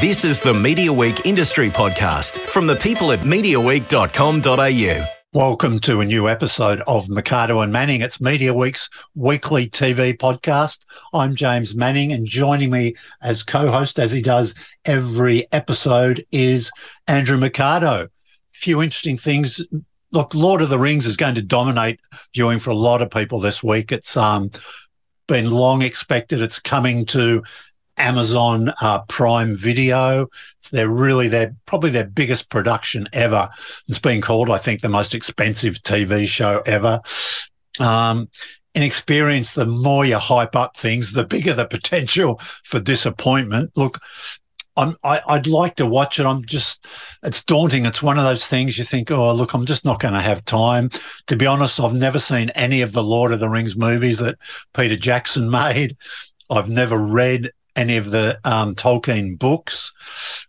This is the Media Week Industry Podcast from the people at MediaWeek.com.au. Welcome to a new episode of Mercado and Manning. It's Media Week's weekly TV podcast. I'm James Manning, and joining me as co host, as he does every episode, is Andrew Mercado. A few interesting things. Look, Lord of the Rings is going to dominate viewing for a lot of people this week. It's um, been long expected. It's coming to Amazon uh, Prime Video. It's their really their probably their biggest production ever. It's been called, I think, the most expensive TV show ever. Um, in experience, the more you hype up things, the bigger the potential for disappointment. Look, I'm, I, would like to watch it. I'm just, it's daunting. It's one of those things you think, oh, look, I'm just not going to have time. To be honest, I've never seen any of the Lord of the Rings movies that Peter Jackson made. I've never read any of the um, Tolkien books,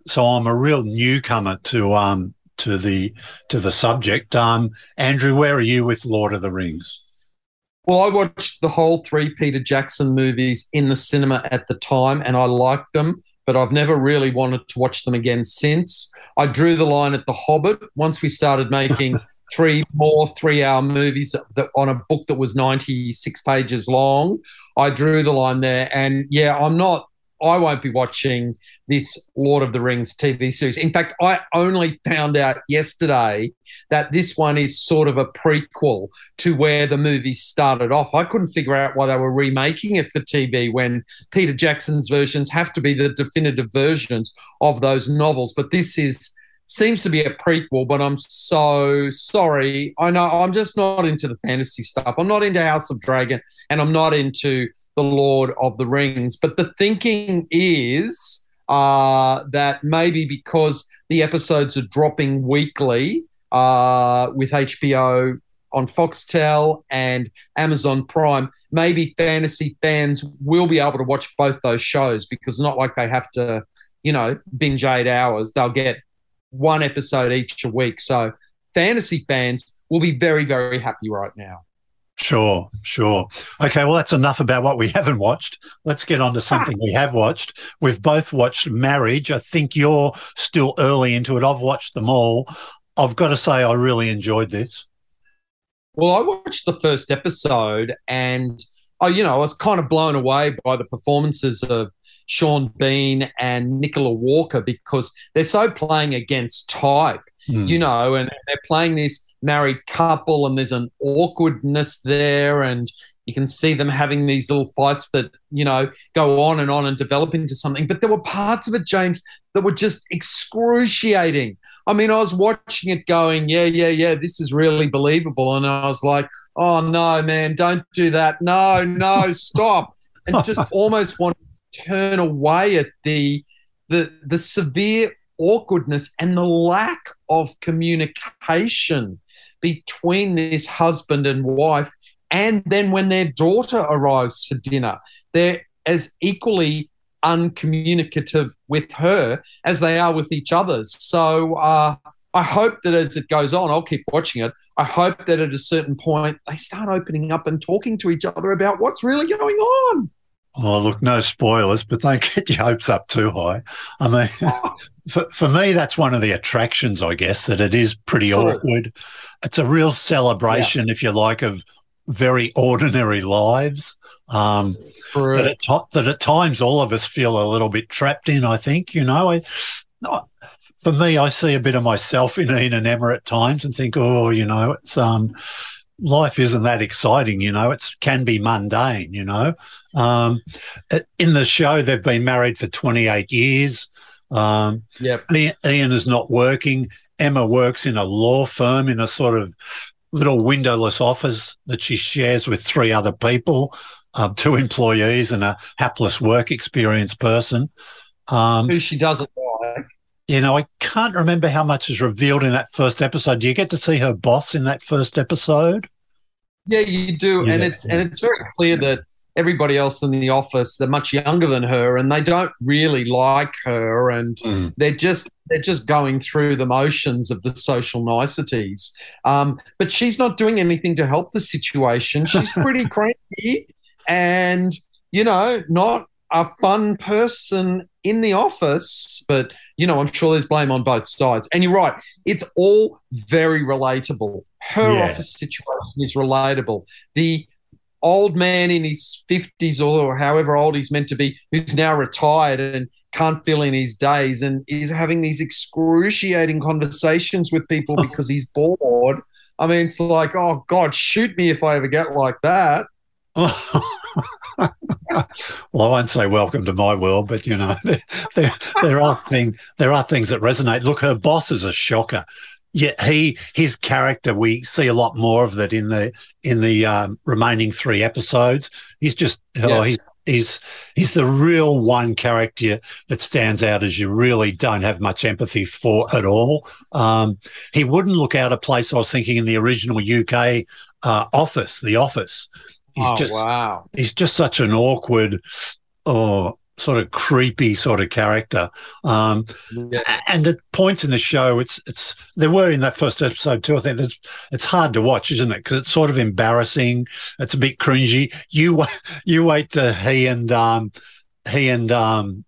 so I'm a real newcomer to um, to the to the subject. Um, Andrew, where are you with Lord of the Rings? Well, I watched the whole three Peter Jackson movies in the cinema at the time, and I liked them, but I've never really wanted to watch them again since. I drew the line at The Hobbit once we started making. three more three hour movies that, on a book that was 96 pages long. I drew the line there. And yeah, I'm not I won't be watching this Lord of the Rings TV series. In fact, I only found out yesterday that this one is sort of a prequel to where the movie started off. I couldn't figure out why they were remaking it for TV when Peter Jackson's versions have to be the definitive versions of those novels. But this is seems to be a prequel, but I'm so sorry. I know I'm just not into the fantasy stuff. I'm not into House of Dragon and I'm not into the Lord of the Rings. But the thinking is uh, that maybe because the episodes are dropping weekly uh, with HBO on Foxtel and Amazon Prime, maybe fantasy fans will be able to watch both those shows because not like they have to, you know, binge eight hours. They'll get one episode each a week. So fantasy fans will be very, very happy right now. Sure, sure. Okay, well, that's enough about what we haven't watched. Let's get on to something we have watched. We've both watched Marriage. I think you're still early into it. I've watched them all. I've got to say, I really enjoyed this. Well, I watched the first episode and, oh, you know, I was kind of blown away by the performances of Sean Bean and Nicola Walker because they're so playing against type, mm. you know, and they're playing this married couple and there's an awkwardness there and you can see them having these little fights that you know go on and on and develop into something. But there were parts of it james that were just excruciating. I mean i was watching it going yeah yeah yeah this is really believable. And i was like oh no man don't do that. No no stop. And just almost wanted turn away at the the the severe awkwardness and the lack of communication between this husband and wife and then when their daughter arrives for dinner they're as equally uncommunicative with her as they are with each other so uh, I hope that as it goes on, I'll keep watching it. I hope that at a certain point they start opening up and talking to each other about what's really going on. Oh, look, no spoilers, but don't get your hopes up too high. I mean, for, for me, that's one of the attractions, I guess, that it is pretty True. awkward. It's a real celebration, yeah. if you like, of very ordinary lives um, that, at to- that at times all of us feel a little bit trapped in, I think, you know. I, for me, I see a bit of myself in Ian and Emma at times and think, oh, you know, it's um, life isn't that exciting, you know. It can be mundane, you know. Um, in the show, they've been married for 28 years. Um, yep. Ian is not working. Emma works in a law firm in a sort of little windowless office that she shares with three other people, um, two employees and a hapless work experience person. Um, Who she doesn't like. You know, I can't remember how much is revealed in that first episode. Do you get to see her boss in that first episode? Yeah, you do, yeah. and it's and it's very clear that everybody else in the office they're much younger than her, and they don't really like her, and mm. they're just they're just going through the motions of the social niceties. Um, but she's not doing anything to help the situation. She's pretty cranky, and you know, not a fun person in the office, but you know, I'm sure there's blame on both sides. And you're right, it's all very relatable. Her Yeah. office situation is relatable. The old man in his 50s or however old he's meant to be, who's now retired and can't fill in his days and is having these excruciating conversations with people because he's bored. I mean, it's like, oh God, shoot me if I ever get like that. well, I won't say welcome to my world, but you know, there, there, there are things there are things that resonate. Look, her boss is a shocker. Yet he his character, we see a lot more of that in the in the um, remaining three episodes. He's just oh, he's he's he's the real one character that stands out as you really don't have much empathy for at all. Um, he wouldn't look out of place. I was thinking in the original UK uh, Office, The Office. He's oh, just wow. he's just such an awkward or sort of creepy sort of character. Um, Yeah. and at points in the show, it's it's there were in that first episode too. I think there's it's hard to watch, isn't it? Because it's sort of embarrassing. It's a bit cringy. You you wait till he and um, he and um,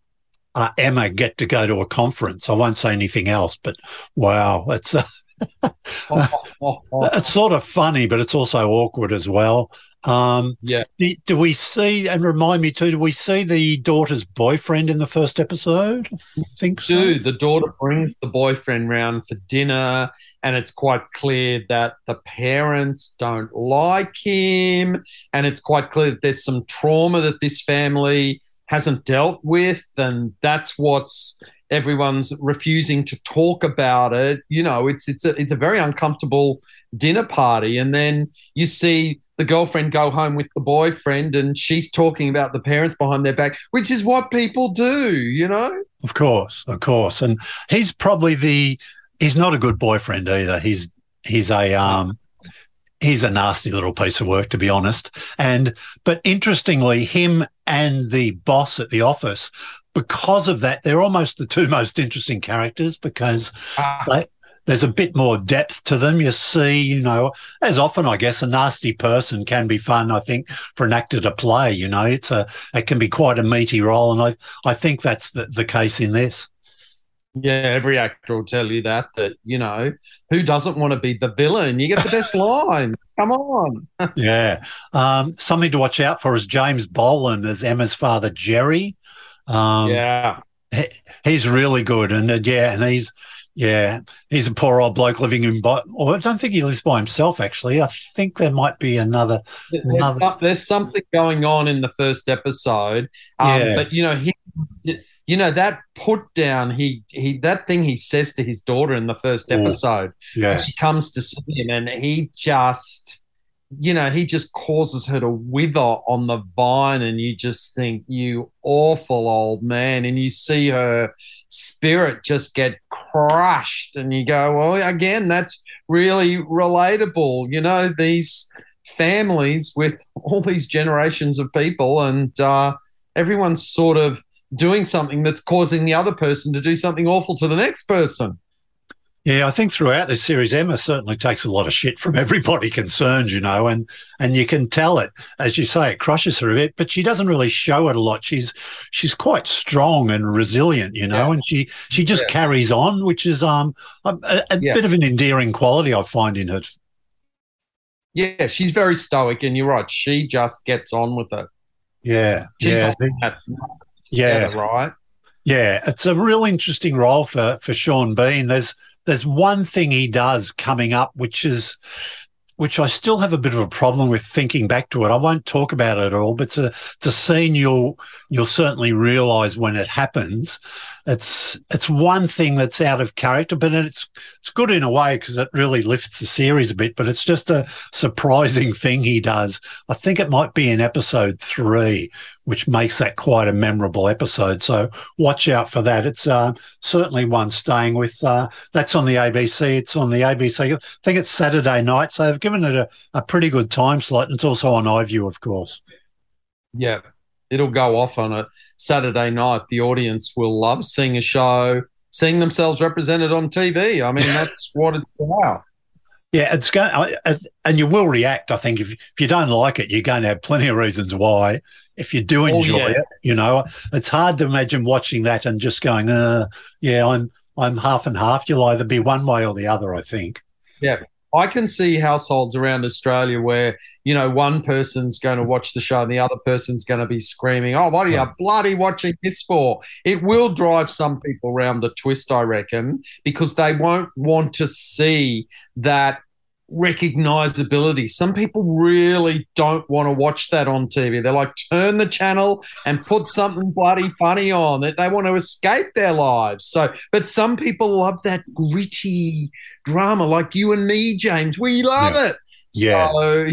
uh, Emma get to go to a conference. I won't say anything else, but wow, it's uh, Oh, oh, oh. it's sort of funny, but it's also awkward as well. Um, Yeah. do, do we see and remind me too? Do we see the daughter's boyfriend in the first episode? I think so. Dude, the daughter brings the boyfriend round for dinner, and it's quite clear that the parents don't like him, and it's quite clear that there's some trauma that this family hasn't dealt with, and that's what's everyone's refusing to talk about it. You know, it's it's a it's a very uncomfortable dinner party, and then you see the girlfriend go home with the boyfriend, and she's talking about the parents behind their back, which is what people do. You know. Of course, of course, and he's probably the he's not a good boyfriend either. He's he's a um he's a nasty little piece of work to be honest. And but interestingly, him and the boss at the office, because of that, they're almost the two most interesting characters because Ah. they, there's a bit more depth to them. You see, you know, as often, I guess, a nasty person can be fun. I think for an actor to play, you know, it's a it can be quite a meaty role, and I I think that's the, the case in this. Yeah, every actor will tell you that. That you know, who doesn't want to be the villain? You get the best lines. Come on. Yeah, um, something to watch out for is James Bolam as Emma's father, Jerry. Um, yeah, he- he's really good, and uh, yeah, and he's yeah, he's a poor old bloke living in. By, or I don't think he lives by himself. Actually, I think there might be another. there's, Another- some- there's something going on in the first episode. Um, Yeah. But you know, he, you know that put down. He he that thing he says to his daughter in the first episode. Yeah, she comes to see him and he just you know he just causes her to wither on the vine and you just think you awful old man and you see her spirit just get crushed and you go well again that's really relatable you know these families with all these generations of people and uh, everyone's sort of doing something that's causing the other person to do something awful to the next person yeah. I think throughout this series, Emma certainly takes a lot of shit from everybody concerned. You know, and and you can tell it as you say, it crushes her a bit, but she doesn't really show it a lot. She's she's quite strong and resilient. You know, Yeah. and she she just Yeah. carries on, which is um a, a, Yeah. bit of an endearing quality I find in her. Yeah, she's very stoic, and you're right. She just gets on with it. Yeah, She's yeah, that yeah. right? Yeah, it's a real interesting role for for Sean Bean. There's there's one thing he does coming up, which is which I still have a bit of a problem with thinking back to it. I won't talk about it at all, but it's a it's a scene you'll you'll certainly realise when it happens. It's it's one thing that's out of character, but it's it's good in a way because it really lifts the series a bit. But it's just a surprising thing he does. I think it might be in episode three, which makes that quite a memorable episode. So watch out for that. It's uh, certainly one staying with. Uh, that's on the ABC. It's on the ABC. I think it's Saturday night, so they've given it a, a pretty good time slot. And it's also on iView, of course. Yeah, it'll go off on a Saturday night. The audience will love seeing a show, seeing themselves represented on TV. I mean, that's what it's about. Yeah, it's going, and you will react. I think if if you don't like it, you're going to have plenty of reasons why. If you do enjoy oh, yeah. it, you know, it's hard to imagine watching that and just going, uh, "Yeah, I'm I'm half and half." You'll either be one way or the other. I think. Yeah, I can see households around Australia where, you know, one person's going to watch the show and the other person's going to be screaming, Oh, what are you bloody watching this for? It will drive some people around the twist, I reckon, because they won't want to see that recognizability. Some people really don't want to watch that on TV. They're like, turn the channel and put something bloody funny on. That they want to escape their lives. So, but some people love that gritty drama, like you and me, James. We love yeah. it. Yeah. So,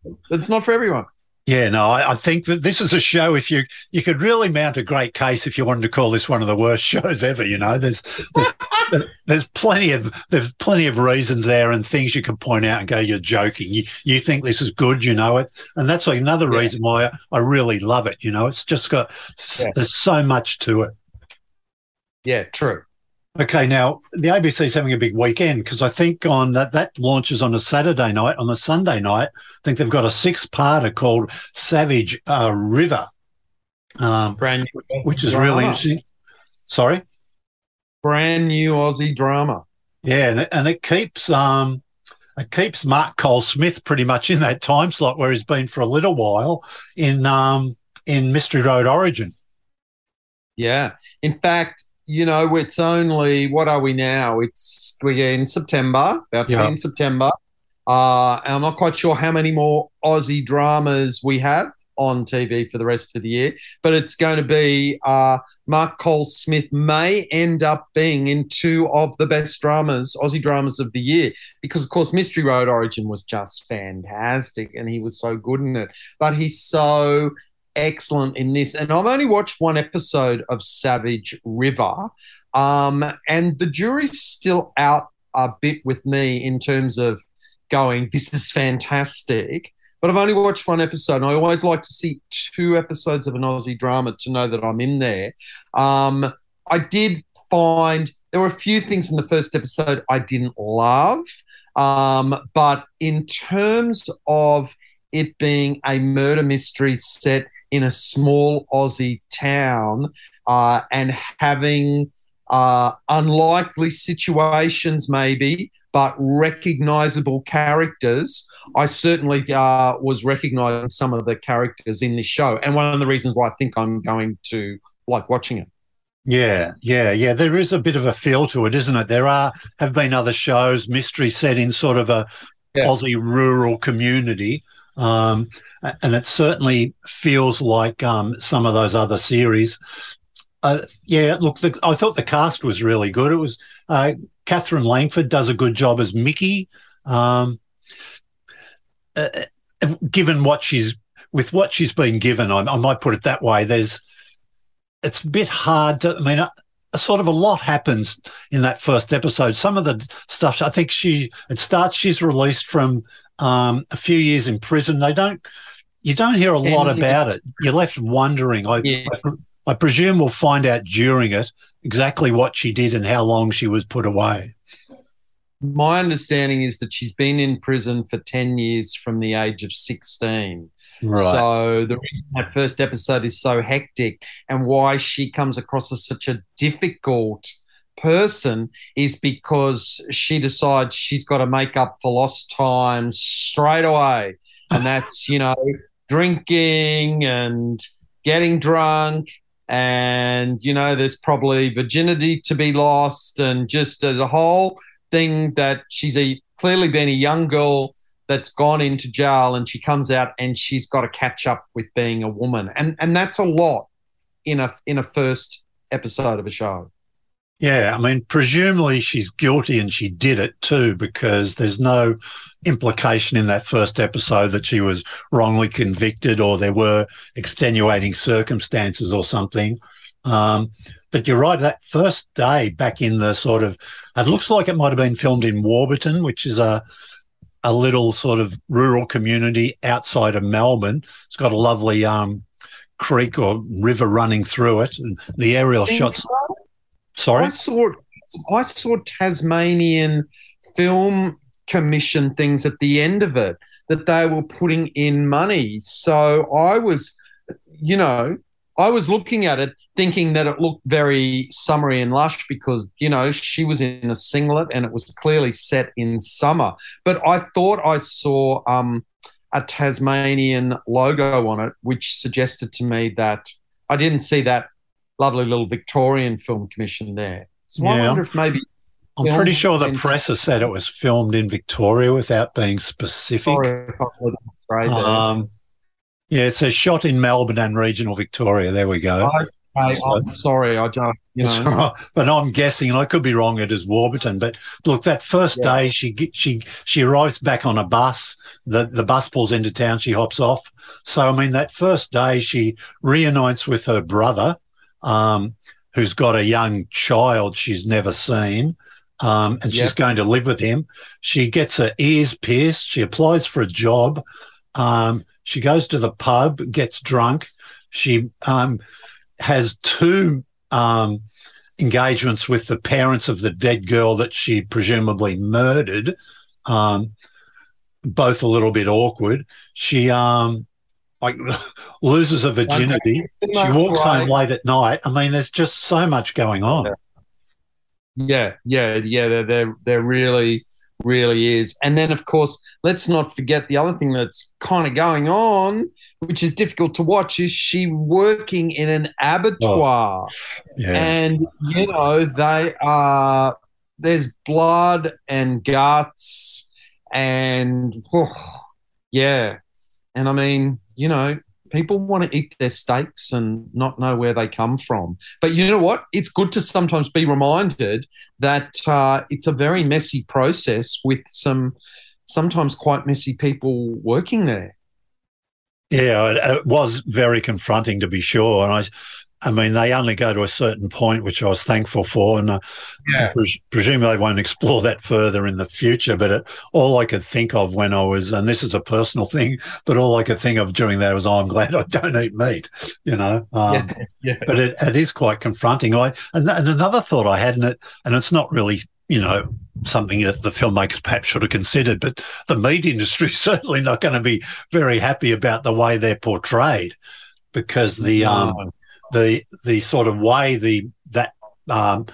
it's not for everyone. Yeah, no, I, I, think that this is a show. If you you could really mount a great case if you wanted to call this one of the worst shows ever. You know, there's there's, there's plenty of there's plenty of reasons there and things you can point out and go, you're joking. You you think this is good, you know it, and that's like another yeah. reason why I, I, really love it. You know, it's just got yeah. there's so much to it. Yeah, true. Okay, now the ABC's having a big weekend because I think on that that launches on a Saturday night. On a Sunday night, I think they've got a six-parter called Savage uh, River, um, brand new, which is drama. really interesting. Sorry, brand new Aussie drama. Yeah, and it, and it keeps um, it keeps Mark Coles Smith pretty much in that time slot where he's been for a little while in um, in Mystery Road Origin. Yeah, in fact you know, it's only what are we now? It's we're in September, about yeah. in September. Uh, and I'm not quite sure how many more Aussie dramas we have on TV for the rest of the year, but it's going to be uh, Mark Coles Smith may end up being in two of the best dramas, Aussie dramas of the year, because of course Mystery Road Origin was just fantastic and he was so good in it. But he's so excellent in this. And I've only watched one episode of Savage River, um, and the jury's still out a bit with me in terms of going, this is fantastic. But I've only watched one episode, and I always like to see two episodes of an Aussie drama to know that I'm in there. Um, I did find there were a few things in the first episode I didn't love. Um, but in terms of it being a murder mystery set in a small Aussie town uh, and having uh, unlikely situations, maybe, but recognizable characters. I certainly uh, was recognizing some of the characters in this show. And one of the reasons why I think I'm going to like watching it. Yeah, yeah, yeah. There is a bit of a feel to it, isn't it? There are have been other shows, mystery set in sort of a yeah. Aussie rural community, um, and it certainly feels like um, some of those other series. Uh, yeah, look, the, I thought the cast was really good. It was uh, Katherine Langford does a good job as Mickey. Um, uh, uh, given what she's with what she's been given, I, I, might put it that way. There's, it's a bit hard to. I mean, a sort of a lot happens in that first episode. Some of the stuff I think she it starts. She's released from um, a few years in prison. They don't, you don't hear a lot about it. You're left wondering. I, yeah. I, I, presume we'll find out during it exactly what she did and how long she was put away. My understanding is that she's been in prison for 10 years from the age of 16. Right. So the that first episode is so hectic and why she comes across as such a difficult person is because she decides she's got to make up for lost time straight away. And that's, you know, drinking and getting drunk. And, you know, there's probably virginity to be lost and just as a whole thing that she's a clearly been a young girl that's gone into jail and she comes out and she's got to catch up with being a woman. And and that's a lot in a in a first episode of a show. Yeah, I mean, presumably she's guilty and she did it too, because there's no implication in that first episode that she was wrongly convicted or there were extenuating circumstances or something. Um, but you're right, that first day back in the sort of, it looks like it might have been filmed in Warburton, which is a, a little sort of rural community outside of Melbourne. It's got a lovely um, creek or river running through it, and the aerial shots. Sorry, I saw I saw Tasmanian film commission things at the end of it that they were putting in money. So I was, you know, I was looking at it thinking that it looked very summery and lush because, you know, she was in a singlet and it was clearly set in summer. But I thought I saw um, a Tasmanian logo on it, which suggested to me that I didn't see that lovely little Victorian film commission there. So yeah. I wonder if maybe. I'm pretty sure the press has said it was filmed in Victoria without being specific. Um, yeah, it says shot in Melbourne and regional Victoria. There we go. I, so, I'm sorry, I don't, you know. But I'm guessing, and I could be wrong. It is Warburton, but look, that first yeah. day she she she arrives back on a bus. The the bus pulls into town. She hops off. So I mean, that first day she reunites with her brother, um, who's got a young child she's never seen. Um, and yep. she's going to live with him. She gets her ears pierced. She applies for a job. Um, she goes to the pub, gets drunk. She um, has two um, engagements with the parents of the dead girl that she presumably murdered, um, both a little bit awkward. She um, like loses her virginity. She walks home late at night. I mean, there's just so much going on. Yeah, yeah, yeah. They're they're, they're really really is. And then, of course, let's not forget the other thing that's kind of going on, which is difficult to watch, is she working in an abattoir. Oh, yeah. And, you know, they are, there's blood and guts and, oh, yeah. And I mean, you know, people want to eat their steaks and not know where they come from. But you know what? It's good to sometimes be reminded that uh, it's a very messy process with some sometimes quite messy people working there. Yeah, it, was very confronting to be sure. And I, I mean, they only go to a certain point, which I was thankful for, and uh, yeah. pres- presume they won't explore that further in the future. But it, all I could think of when I was, and this is a personal thing, but all I could think of during that was, oh, I'm glad I don't eat meat, you know. Um, yeah, yeah. But it, it is quite confronting. I and, and another thought I had in it, and it's not really, you know, something that the filmmakers perhaps should have considered, but the meat industry is certainly not going to be very happy about the way they're portrayed because the um, the the sort of way the that um,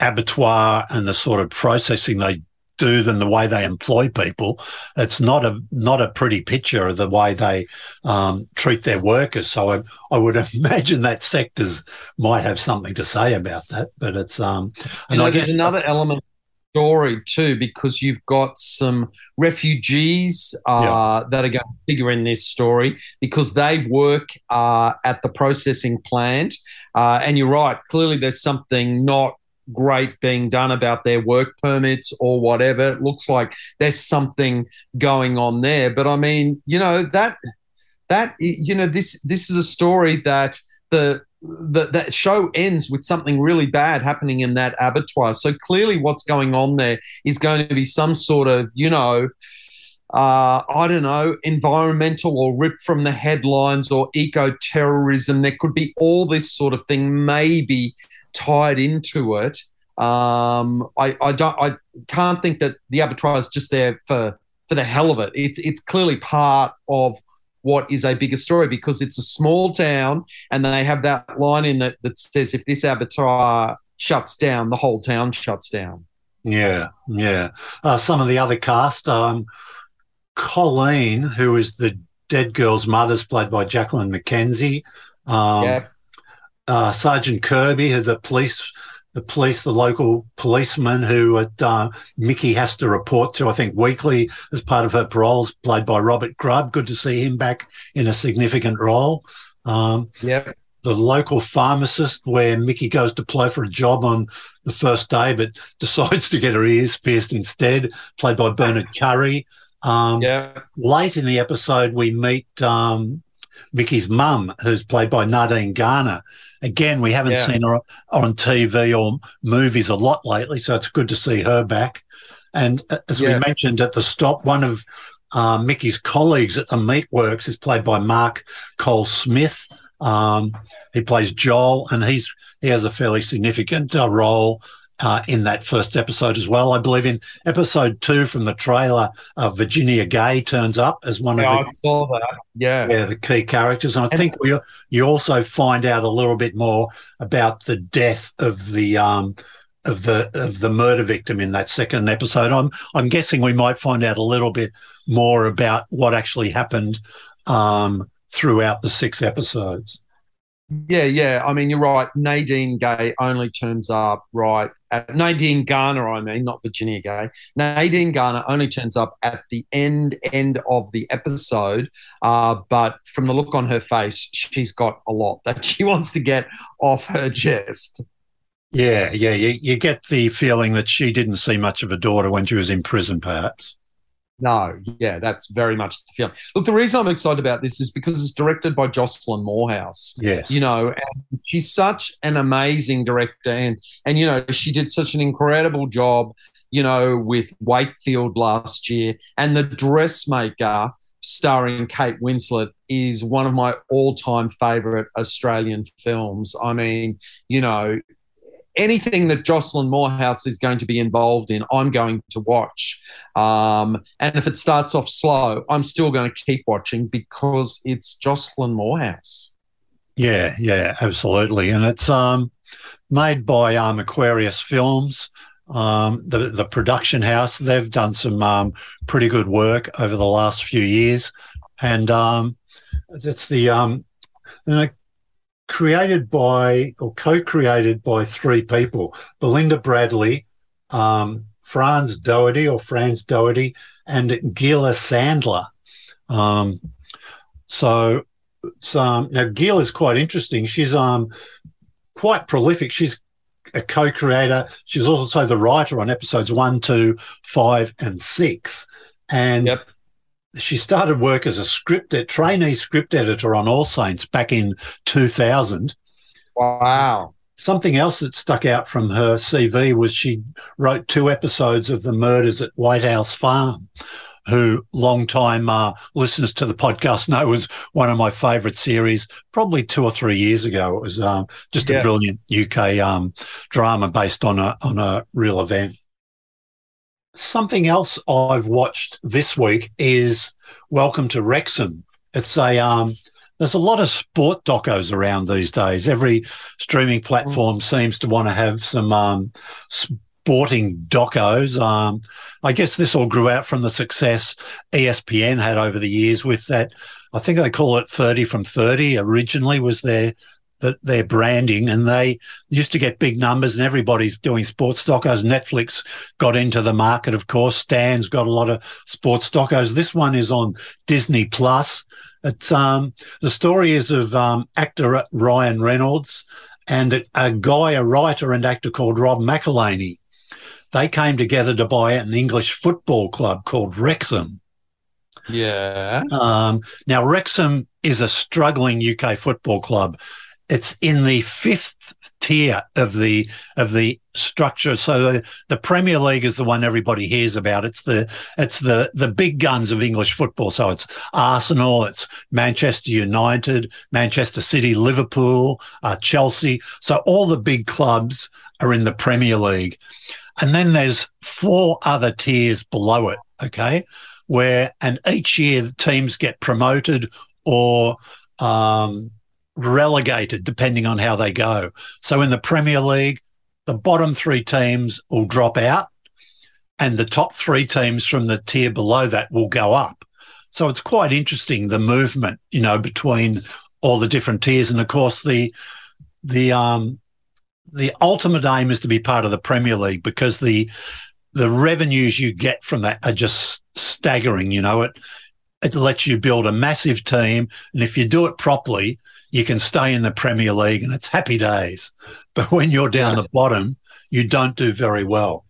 abattoir and the sort of processing they do than the way they employ people. It's not a not a pretty picture of the way they um, treat their workers. So I, I, would imagine that sectors might have something to say about that. But it's um, and know, I guess another element story too because you've got some refugees uh, yeah. that are going to figure in this story because they work uh, at the processing plant. Uh, and you're right, clearly there's something not great being done about their work permits or whatever. It looks like there's something going on there. But I mean, you know, that that you know, this this is a story that the the, that show ends with something really bad happening in that abattoir. So clearly, what's going on there is going to be some sort of, you know, uh, I don't know, environmental or ripped from the headlines or eco terrorism. There could be all this sort of thing, maybe tied into it. Um, I, I don't, I can't think that the abattoir is just there for for the hell of it. It's it's clearly part of what is a bigger story because it's a small town and they have that line in that that says if this abattoir shuts down, the whole town shuts down. Yeah, yeah. Uh, some of the other cast, um, Colleen, who is the dead girl's mother, is played by Jacqueline McKenzie. Um, yeah. Uh, Sergeant Kirby, who the police the police, the local policeman who uh, Mickey has to report to, I think, weekly as part of her paroles, played by Robert Grubb. Good to see him back in a significant role. Um, yeah. The local pharmacist, where Mickey goes to apply for a job on the first day, but decides to get her ears pierced instead, played by Bernard Curry. Um, yeah. Late in the episode, we meet um, Mickey's mum, who's played by Nadine Garner. Again, we haven't yeah. seen her on TV or movies a lot lately, so it's good to see her back. And uh, as yeah. we mentioned at the stop, one of uh, Mickey's colleagues at the Meatworks is played by Mark Coles Smith. Um, he plays Joel, and he's he has a fairly significant uh, role uh, in that first episode as well. I believe in episode two from the trailer, uh, Virginia Gay turns up as one Yeah, of I saw that. Yeah. the, yeah, the key characters. And I And- think we, you also find out a little bit more about the death of the um, of the of the murder victim in that second episode. I'm I'm guessing we might find out a little bit more about what actually happened um, throughout the six episodes. Yeah, yeah. I mean, you're right. Nadine Gay only turns up right at Nadine Garner. I mean, not Virginia Gay. Nadine Garner only turns up at the end end of the episode. Uh, but from the look on her face, she's got a lot that she wants to get off her chest. Yeah, yeah. You, you get the feeling that she didn't see much of a daughter when she was in prison, perhaps. No, yeah, that's very much the feeling. Look, the reason I'm excited about this is because it's directed by Jocelyn Moorhouse. Yes. you know and she's such an amazing director and and you know she did such an incredible job you know with wakefield last year and the dressmaker starring kate winslet is one of my all-time favorite australian films i mean you know anything that Jocelyn Moorhouse is going to be involved in, I'm going to watch. Um, and if it starts off slow, I'm still going to keep watching because it's Jocelyn Moorhouse. Yeah, yeah, absolutely. And it's um, made by um, Aquarius Films, um, the the production house. They've done some um, pretty good work over the last few years, and um, it's the um, created by or co-created by three people: Belinda Bradley, um, Franz Doherty or Franz Doherty, and Giula Sandler. Um, so so um, now Gil is quite interesting. She's um quite prolific. She's a co-creator. She's also the writer on episodes one, two, five, and six. And Yep. She started work as a script ed- trainee script editor on All Saints back in 2000. Wow. Something else that stuck out from her CV was she wrote two episodes of the murders at White House Farm, who long-time uh, listeners to the podcast know was one of my favourite series. Probably two or three years ago, it was um, just Yeah. a brilliant UK um, drama based on a on a real event. Something else I've watched this week is Welcome to Wrexham. It's a um, there's a lot of sport docos around these days. Every streaming platform seems to want to have some um, sporting docos. Um, I guess this all grew out from the success ESPN had over the years with that. I think they call it 30 from 30 originally was their that their branding and they used to get big numbers and everybody's doing sports docos. Netflix got into the market, of course. Stan's got a lot of sports docos. This one is on Disney Plus. It's um the story is of um, actor Ryan Reynolds and a, a guy, a writer and actor called Rob McElhenney. They came together to buy an English football club called Wrexham. Yeah. Um, now, Wrexham is a struggling UK football club. It's in the fifth tier of the of the structure. So the, the Premier League is the one everybody hears about. It's the it's the the big guns of English football. So it's Arsenal, it's Manchester United, Manchester City, Liverpool, uh, Chelsea. So all the big clubs are in the Premier League, and then there's four other tiers below it. Okay, where and each year the teams get promoted or um, relegated depending on how they go. So in the Premier League, the bottom three teams will drop out, and the top three teams from the tier below that will go up. So it's quite interesting the movement, you know, between all the different tiers, and of course the the um the ultimate aim is to be part of the Premier League because the the revenues you get from that are just staggering. You know, it it lets you build a massive team, and if you do it properly, you can stay in the Premier League, and it's happy days. But when you're down the bottom, you don't do very well.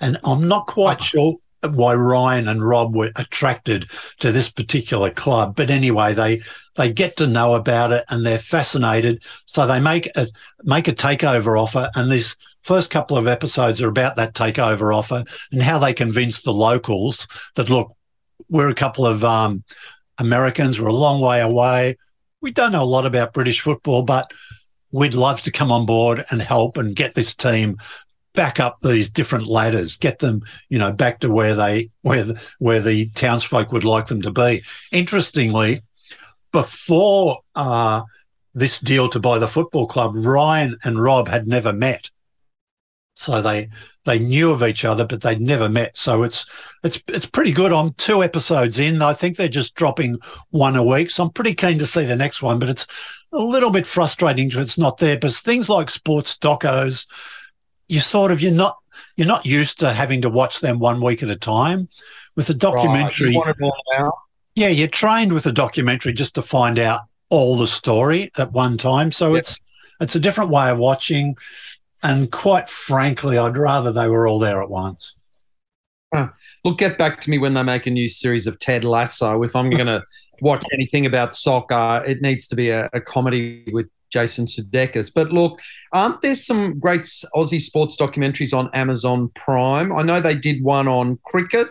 And I'm not quite sure why Ryan and Rob were attracted to this particular club, but anyway, they they get to know about it and they're fascinated. So they make a make a takeover offer, and this first couple of episodes are about that takeover offer and how they convince the locals that look, we're a couple of um, Americans, we're a long way away. We don't know a lot about British football, but we'd love to come on board and help and get this team back up these different ladders, get them, you know, back to where they where the, where the townsfolk would like them to be. Interestingly, before uh, this deal to buy the football club, Ryan and Rob had never met. So they they knew of each other, but they'd never met. So it's it's it's pretty good. I'm two episodes in. I think they're just dropping one a week. So I'm pretty keen to see the next one, but it's a little bit frustrating because it's not there. But things like sports docos, you sort of you're not you're not used to having to watch them one week at a time. With a documentary, Right. yeah, you're trained with a documentary just to find out all the story at one time. So Yep. it's it's a different way of watching. And quite frankly, I'd rather they were all there at once. Look, get back to me when they make a new series of Ted Lasso. If I'm going to watch anything about soccer, it needs to be a, a comedy with Jason Sudeikis. But look, aren't there some great Aussie sports documentaries on Amazon Prime? I know they did one on cricket.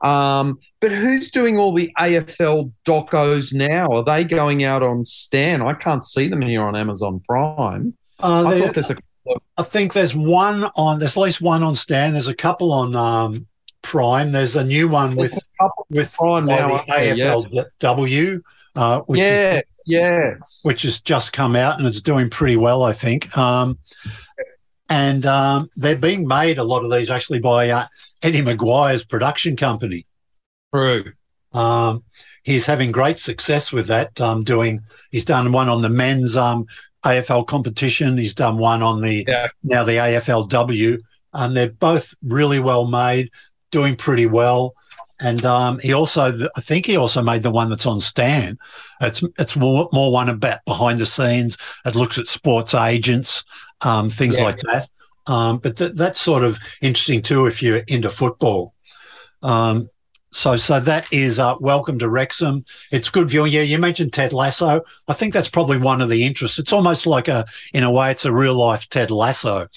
Um, but who's doing all the AFL docos now? Are they going out on Stan? I can't see them here on Amazon Prime. Uh, I thought there's a I think there's one on. There's at least one on Stan. There's a couple on um, Prime. There's a new one with there's a couple with Prime now. AFLW, uh, which is yes, yes. which has just come out and it's doing pretty well, I think. Um, and um, they're being made a lot of these actually by uh, Eddie McGuire's production company. True. Um, he's having great success with that. Um, doing he's done one on the men's um, AFL competition. He's done one on the Yeah. now the AFLW, and they're both really well made, doing pretty well. And um, he also, I think he also made the one that's on Stan. It's it's more, more one about behind the scenes. It looks at sports agents, um, things Yeah. like that. Um, but th- that's sort of interesting too if you're into football. Um, so so that is uh, welcome to Wrexham. It's good viewing. Yeah, you mentioned Ted Lasso. I think that's probably one of the interests. It's almost like a, in a way, it's a real life Ted Lasso.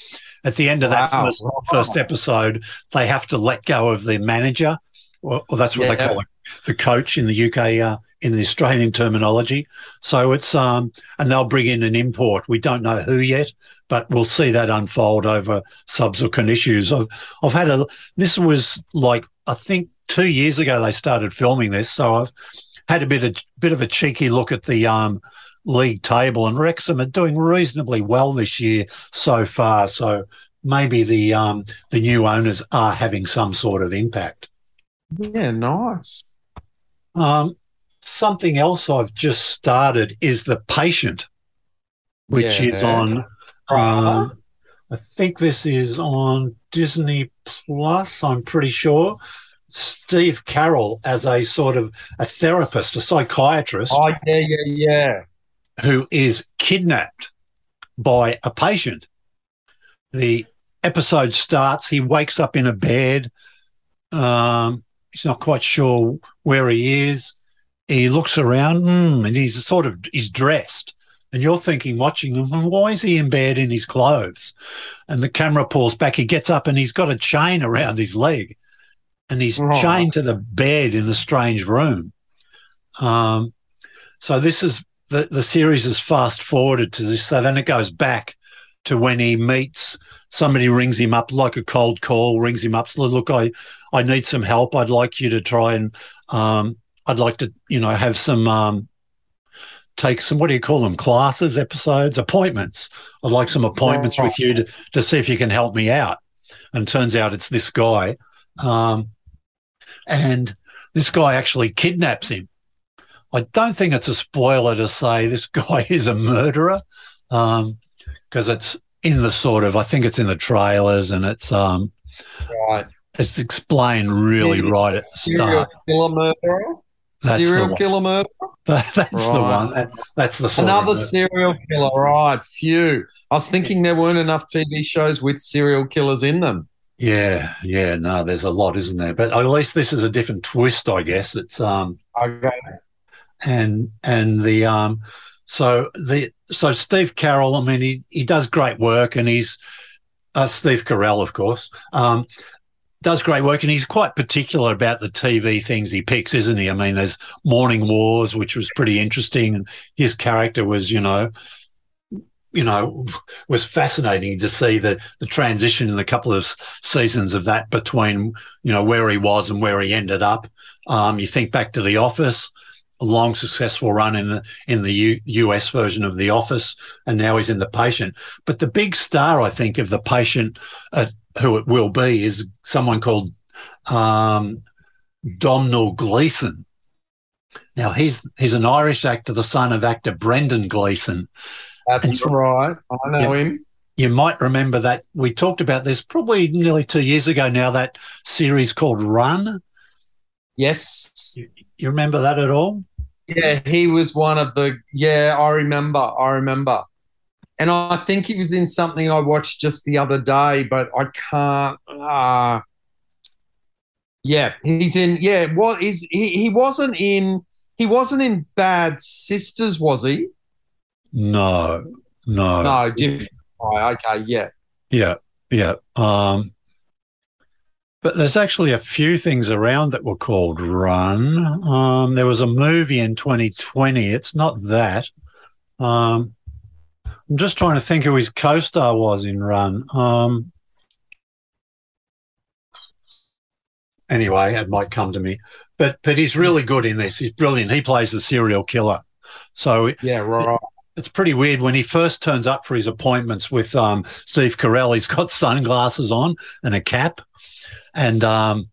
At the end of that Wow. first, first episode, they have to let go of their manager, or, or that's what they call it, the coach in the UK, uh, in the Australian terminology. So it's um, and they'll bring in an import. We don't know who yet, but we'll see that unfold over subsequent issues. I've I've had a. This was like I think two years ago they started filming this, so I've had a bit of bit of a cheeky look at the um, league table, and Wrexham are doing reasonably well this year so far. So maybe the um, the new owners are having some sort of impact. Yeah, nice. Um, something else I've just started is the patient, which is Yeah. on. Um, I think this is on Disney Plus. I'm pretty sure. Steve Carroll as a sort of a therapist, a psychiatrist Oh yeah, yeah, yeah. who is kidnapped by a patient. The episode starts. He wakes up in a bed. Um, he's not quite sure where he is. He looks around mm, and he's sort of he's dressed. And you're thinking, watching him, "Hmm, why is he in bed in his clothes? And the camera pulls back. He gets up and he's got a chain around his leg, and he's Right. chained to the bed in a strange room. Um, so this is the the series is fast forwarded to this. So then it goes back to when he meets somebody, rings him up like a cold call, rings him up. So look, I I need some help. I'd like you to try and um, I'd like to you know have some um, take some what do you call them classes, episodes, appointments. I'd like some appointments with you to to see if you can help me out. And it turns out it's this guy, um, and this guy actually kidnaps him. I don't think it's a spoiler to say this guy is a murderer because it's in the sort of I think it's in the trailers and it's um Right. it's explained really Yeah, right at the Serial start. killer murderer. That's serial killer murder. that's the one. That, that's the Another serial killer. Right. Phew. I was thinking there weren't enough TV shows with serial killers in them. Yeah, yeah. No, there's a lot, isn't there? But at least this is a different twist, I guess. It's um Okay. and and the um so the so Steve Carroll, I mean, he he does great work, and he's uh, Steve Carell, of course, um, does great work, and he's quite particular about the TV things he picks, isn't he? I mean, there's Morning Wars, which was pretty interesting, and his character was, you know, you know, was fascinating to see the the transition in the couple of seasons of that between you know where he was and where he ended up. Um, you think back to The Office, a long successful run in the in the U, US version of The Office, and now he's in The Patient. But the big star, I think, of The Patient, uh, who it will be, is someone called um, Domhnall Gleeson. Now he's he's an Irish actor, the son of actor Brendan Gleeson. That's right. I know yeah, him. You might remember that we talked about this probably nearly two years ago now. That series called Run. Yes. You, you remember that at all? Yeah, he was one of the. Yeah, I remember. I remember. And I think he was in something I watched just the other day, but I can't. Uh, yeah, he's in. Yeah, what is he? He wasn't in. He wasn't in Bad Sisters, was he? No, no, no. Different. Oh, okay, yeah, yeah, yeah. Um, but there's actually a few things around that were called Run. Um, there was a movie in 2020. It's not that. Um, I'm just trying to think who his co-star was in Run. Um, anyway, it might come to me. But but he's really good in this. He's brilliant. He plays the serial killer. So yeah, right it's pretty weird when he first turns up for his appointments with um, Steve Carell. He's got sunglasses on and a cap, and um,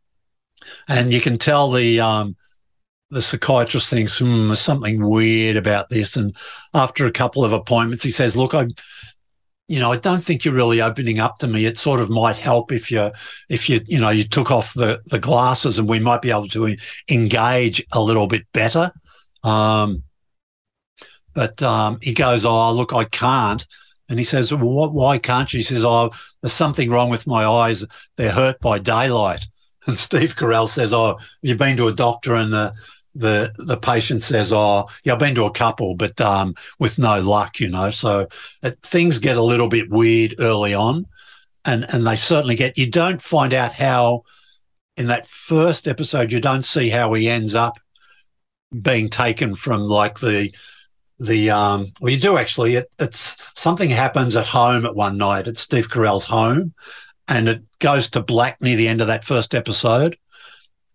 and you can tell the um, the psychiatrist thinks hmm, there's something weird about this. And after a couple of appointments, he says, "Look, I." You know, I don't think you're really opening up to me. It sort of might help if you, if you, you know, you took off the the glasses, and we might be able to engage a little bit better. Um, but um, he goes, "Oh, look, I can't." And he says, "Well, what, why can't you?" He says, "Oh, there's something wrong with my eyes. They're hurt by daylight." And Steve Carell says, "Oh, you've been to a doctor?" And the the the patient says, "Oh, yeah, I've been to a couple, but um, with no luck, you know." So it, things get a little bit weird early on, and and they certainly get. You don't find out how in that first episode. You don't see how he ends up being taken from like the the um well you do actually. It, it's something happens at home at one night at steve carell's home and it goes to black near the end of that first episode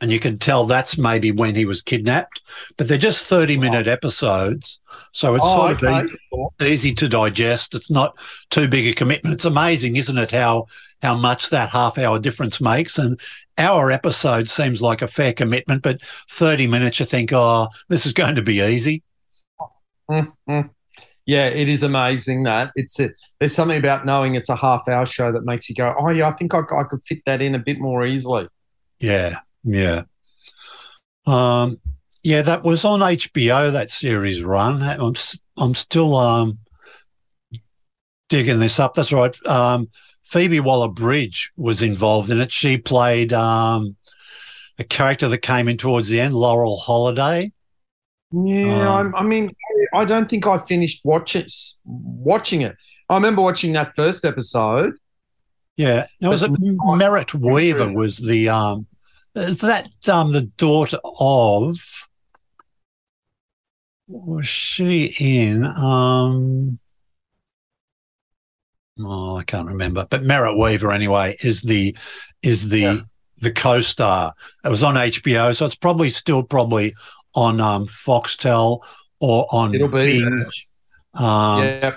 and you can tell that's maybe when he was kidnapped. But they're just 30 minute episodes so it's oh, sort okay. of easy to digest. It's not too big a commitment. It's amazing isn't it how how much that half hour difference makes? And our episode seems like a fair commitment but 30 minutes you think oh this is going to be easy Mm-hmm. Yeah, it is amazing that it's a, there's something about knowing it's a half hour show that makes you go, oh yeah, I think I, I could fit that in a bit more easily. Yeah, yeah, um, yeah. That was on HBO. That series run. I'm I'm still um digging this up. That's right. Um, Phoebe Waller Bridge was involved in it. She played um, a character that came in towards the end, Laurel Halliday. Yeah, um, I mean, I don't think I finished watching watching it. I remember watching that first episode. Yeah, now was it Merritt Wever was the um is that um the daughter of was she in um oh I can't remember but Merritt Wever anyway is the is the yeah. the co-star it was on HBO so it's probably still probably on um Foxtel or on It'll be Binge. Um, yeah.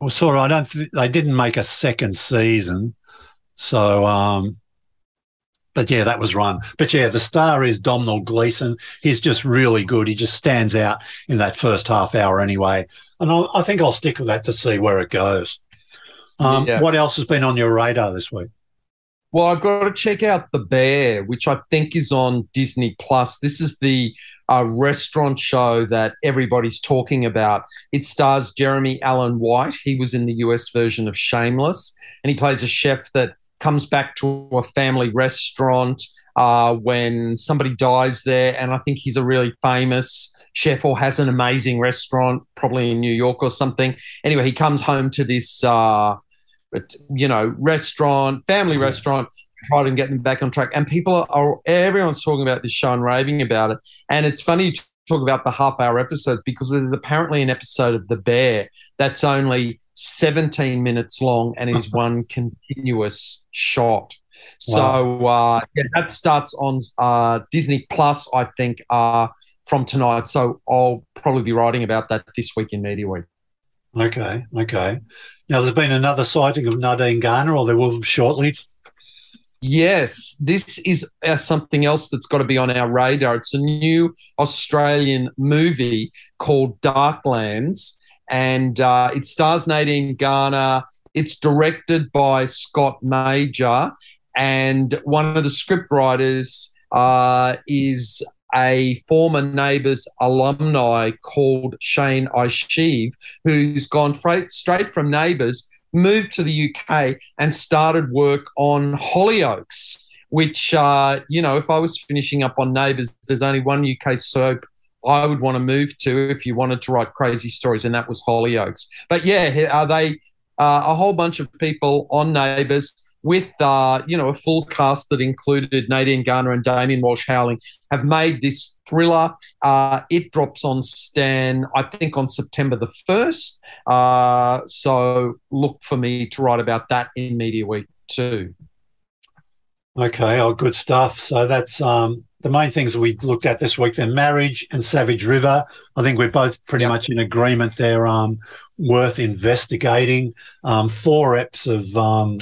Well, sort of. I don't. Th- they didn't make a second season, so. Um, but yeah, that was run. But yeah, the star is Domhnall Gleeson. He's just really good. He just stands out in that first half hour anyway. And I, I think I'll stick with that to see where it goes. Um, yeah. What else has been on your radar this week? Well, I've got to check out The Bear, which I think is on Disney Plus. This is the uh, restaurant show that everybody's talking about. It stars Jeremy Allen White. He was in the US version of Shameless, and he plays a chef that comes back to a family restaurant uh, when somebody dies there. And I think he's a really famous chef or has an amazing restaurant, probably in New York or something. Anyway, he comes home to this. Uh, you know, restaurant, family restaurant, try to get them back on track. And people are, are, everyone's talking about this show and raving about it. And it's funny to talk about the half hour episodes because there's apparently an episode of The Bear that's only 17 minutes long and is one continuous shot. So uh, yeah, that starts on uh, Disney Plus, I think, uh, from tonight. So I'll probably be writing about that this week in Media Week. Okay, okay. Now there's been another sighting of Nadine Garner, or there will shortly. Yes, this is uh, something else that's got to be on our radar. It's a new Australian movie called Darklands, and uh, it stars Nadine Garner. It's directed by Scott Major, and one of the script writers uh, is a former Neighbours alumni called Shane Isheev, who's gone straight from Neighbours moved to the UK and started work on Hollyoaks, which, uh, you know, if I was finishing up on Neighbours, there's only one UK soap I would want to move to if you wanted to write crazy stories, and that was Hollyoaks. But yeah, are they uh, a whole bunch of people on Neighbours? With uh, you know a full cast that included Nadine Garner and Damien Walshe-Howling, have made this thriller. Uh, it drops on Stan, I think, on September the first. Uh, so look for me to write about that in Media Week too. Okay, oh, good stuff. So that's um, the main things we looked at this week. Then marriage and Savage River. I think we're both pretty yep. much in agreement. They're um, worth investigating. Um, four eps of um,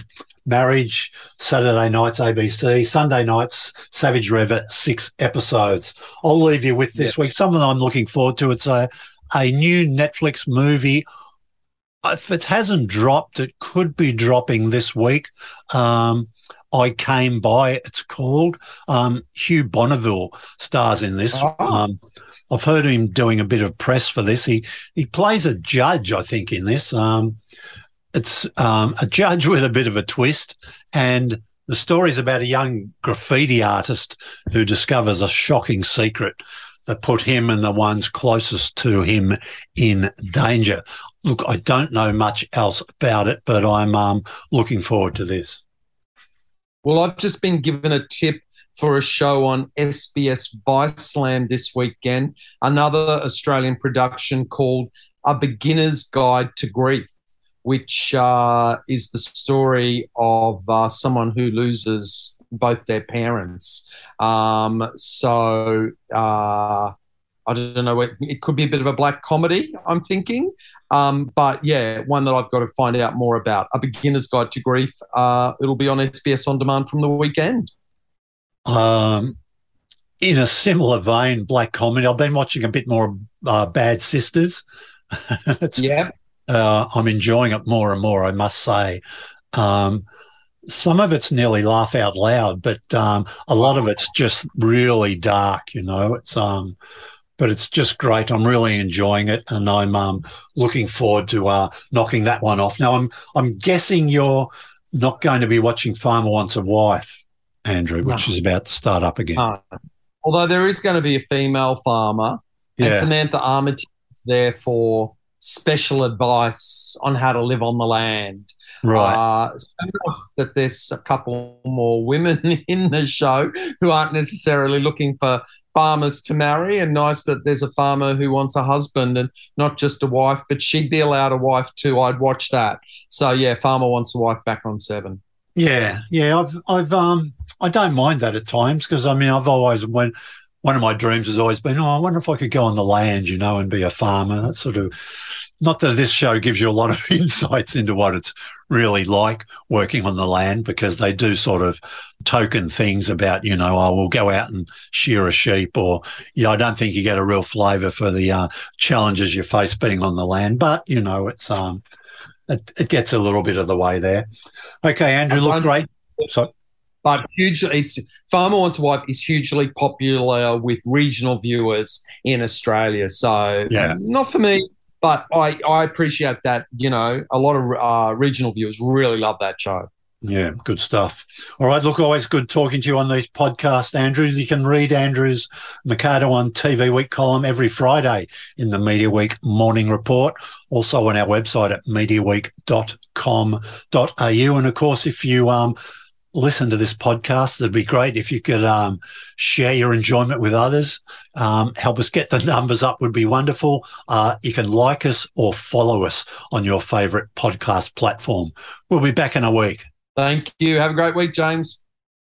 Marriage, Saturday nights ABC, Sunday nights Savage River, six episodes. I'll leave you with this week. Something I'm looking forward to. It's a, a new Netflix movie. If it hasn't dropped, it could be dropping this week. Um, I came by, it's called. Um, Hugh Bonneville stars in this. Oh. Um, I've heard him doing a bit of press for this. He he plays a judge, I think, in this. Um, it's um, a judge with a bit of a twist, and the story is about a young graffiti artist who discovers a shocking secret that put him and the ones closest to him in danger. Look, I don't know much else about it, but I'm um, looking forward to this. Well, I've just been given a tip for a show on SBS Viceland this weekend, another Australian production called A Beginner's Guide to Grief which uh, is the story of uh, someone who loses both their parents. Um, so uh, I don't know. It, it, could be a bit of a black comedy. I'm thinking, um, but yeah, one that I've got to find out more about. A beginner's guide to grief. Uh, it'll be on SBS on demand from the weekend. Um, in a similar vein, black comedy. I've been watching a bit more uh, Bad Sisters. yeah, uh, I'm enjoying it more and more, I must say. Um, some of it's nearly laugh out loud, but um, a lot of it's just really dark, you know. It's um, but it's just great. I'm really enjoying it, and I'm um, looking forward to uh, knocking that one off. Now, I'm I'm guessing you're not going to be watching Farmer Wants a Wife, Andrew, which no. is about to start up again. Although there is going to be a female farmer, yeah. and Samantha Armitage is there for special advice on how to live on the land. Right. Uh, so that there's a couple more women in the show who aren't necessarily looking for farmers to marry, and nice that there's a farmer who wants a husband and not just a wife, but she'd be allowed a wife too. I'd watch that. So yeah, farmer wants a wife back on seven. Yeah, yeah, I've, I've, um, I don't mind that at times because I mean, I've always when one of my dreams has always been, oh, I wonder if I could go on the land, you know, and be a farmer. That sort of, not that this show gives you a lot of insights into what it's really like working on the land, because they do sort of token things about, you know, oh, we'll go out and shear a sheep, or, you know, I don't think you get a real flavour for the uh, challenges you face being on the land. But, you know, it's, um, it, it gets a little bit of the way there. Okay, Andrew, look great. So, but hugely, it's Farmer Wants a Wife is hugely popular with regional viewers in Australia. So yeah, not for me, but I I appreciate that. You know, a lot of uh, regional viewers really love that show. Yeah, good stuff. All right, look, always good talking to you on these podcasts, Andrew. You can read Andrew's Mercado on TV Week column every Friday in the Media Week Morning Report, also on our website at mediaweek.com.au. And of course, if you um, listen to this podcast. It'd be great if you could um, share your enjoyment with others. Um, help us get the numbers up would be wonderful. Uh, you can like us or follow us on your favorite podcast platform. We'll be back in a week. Thank you. Have a great week, James.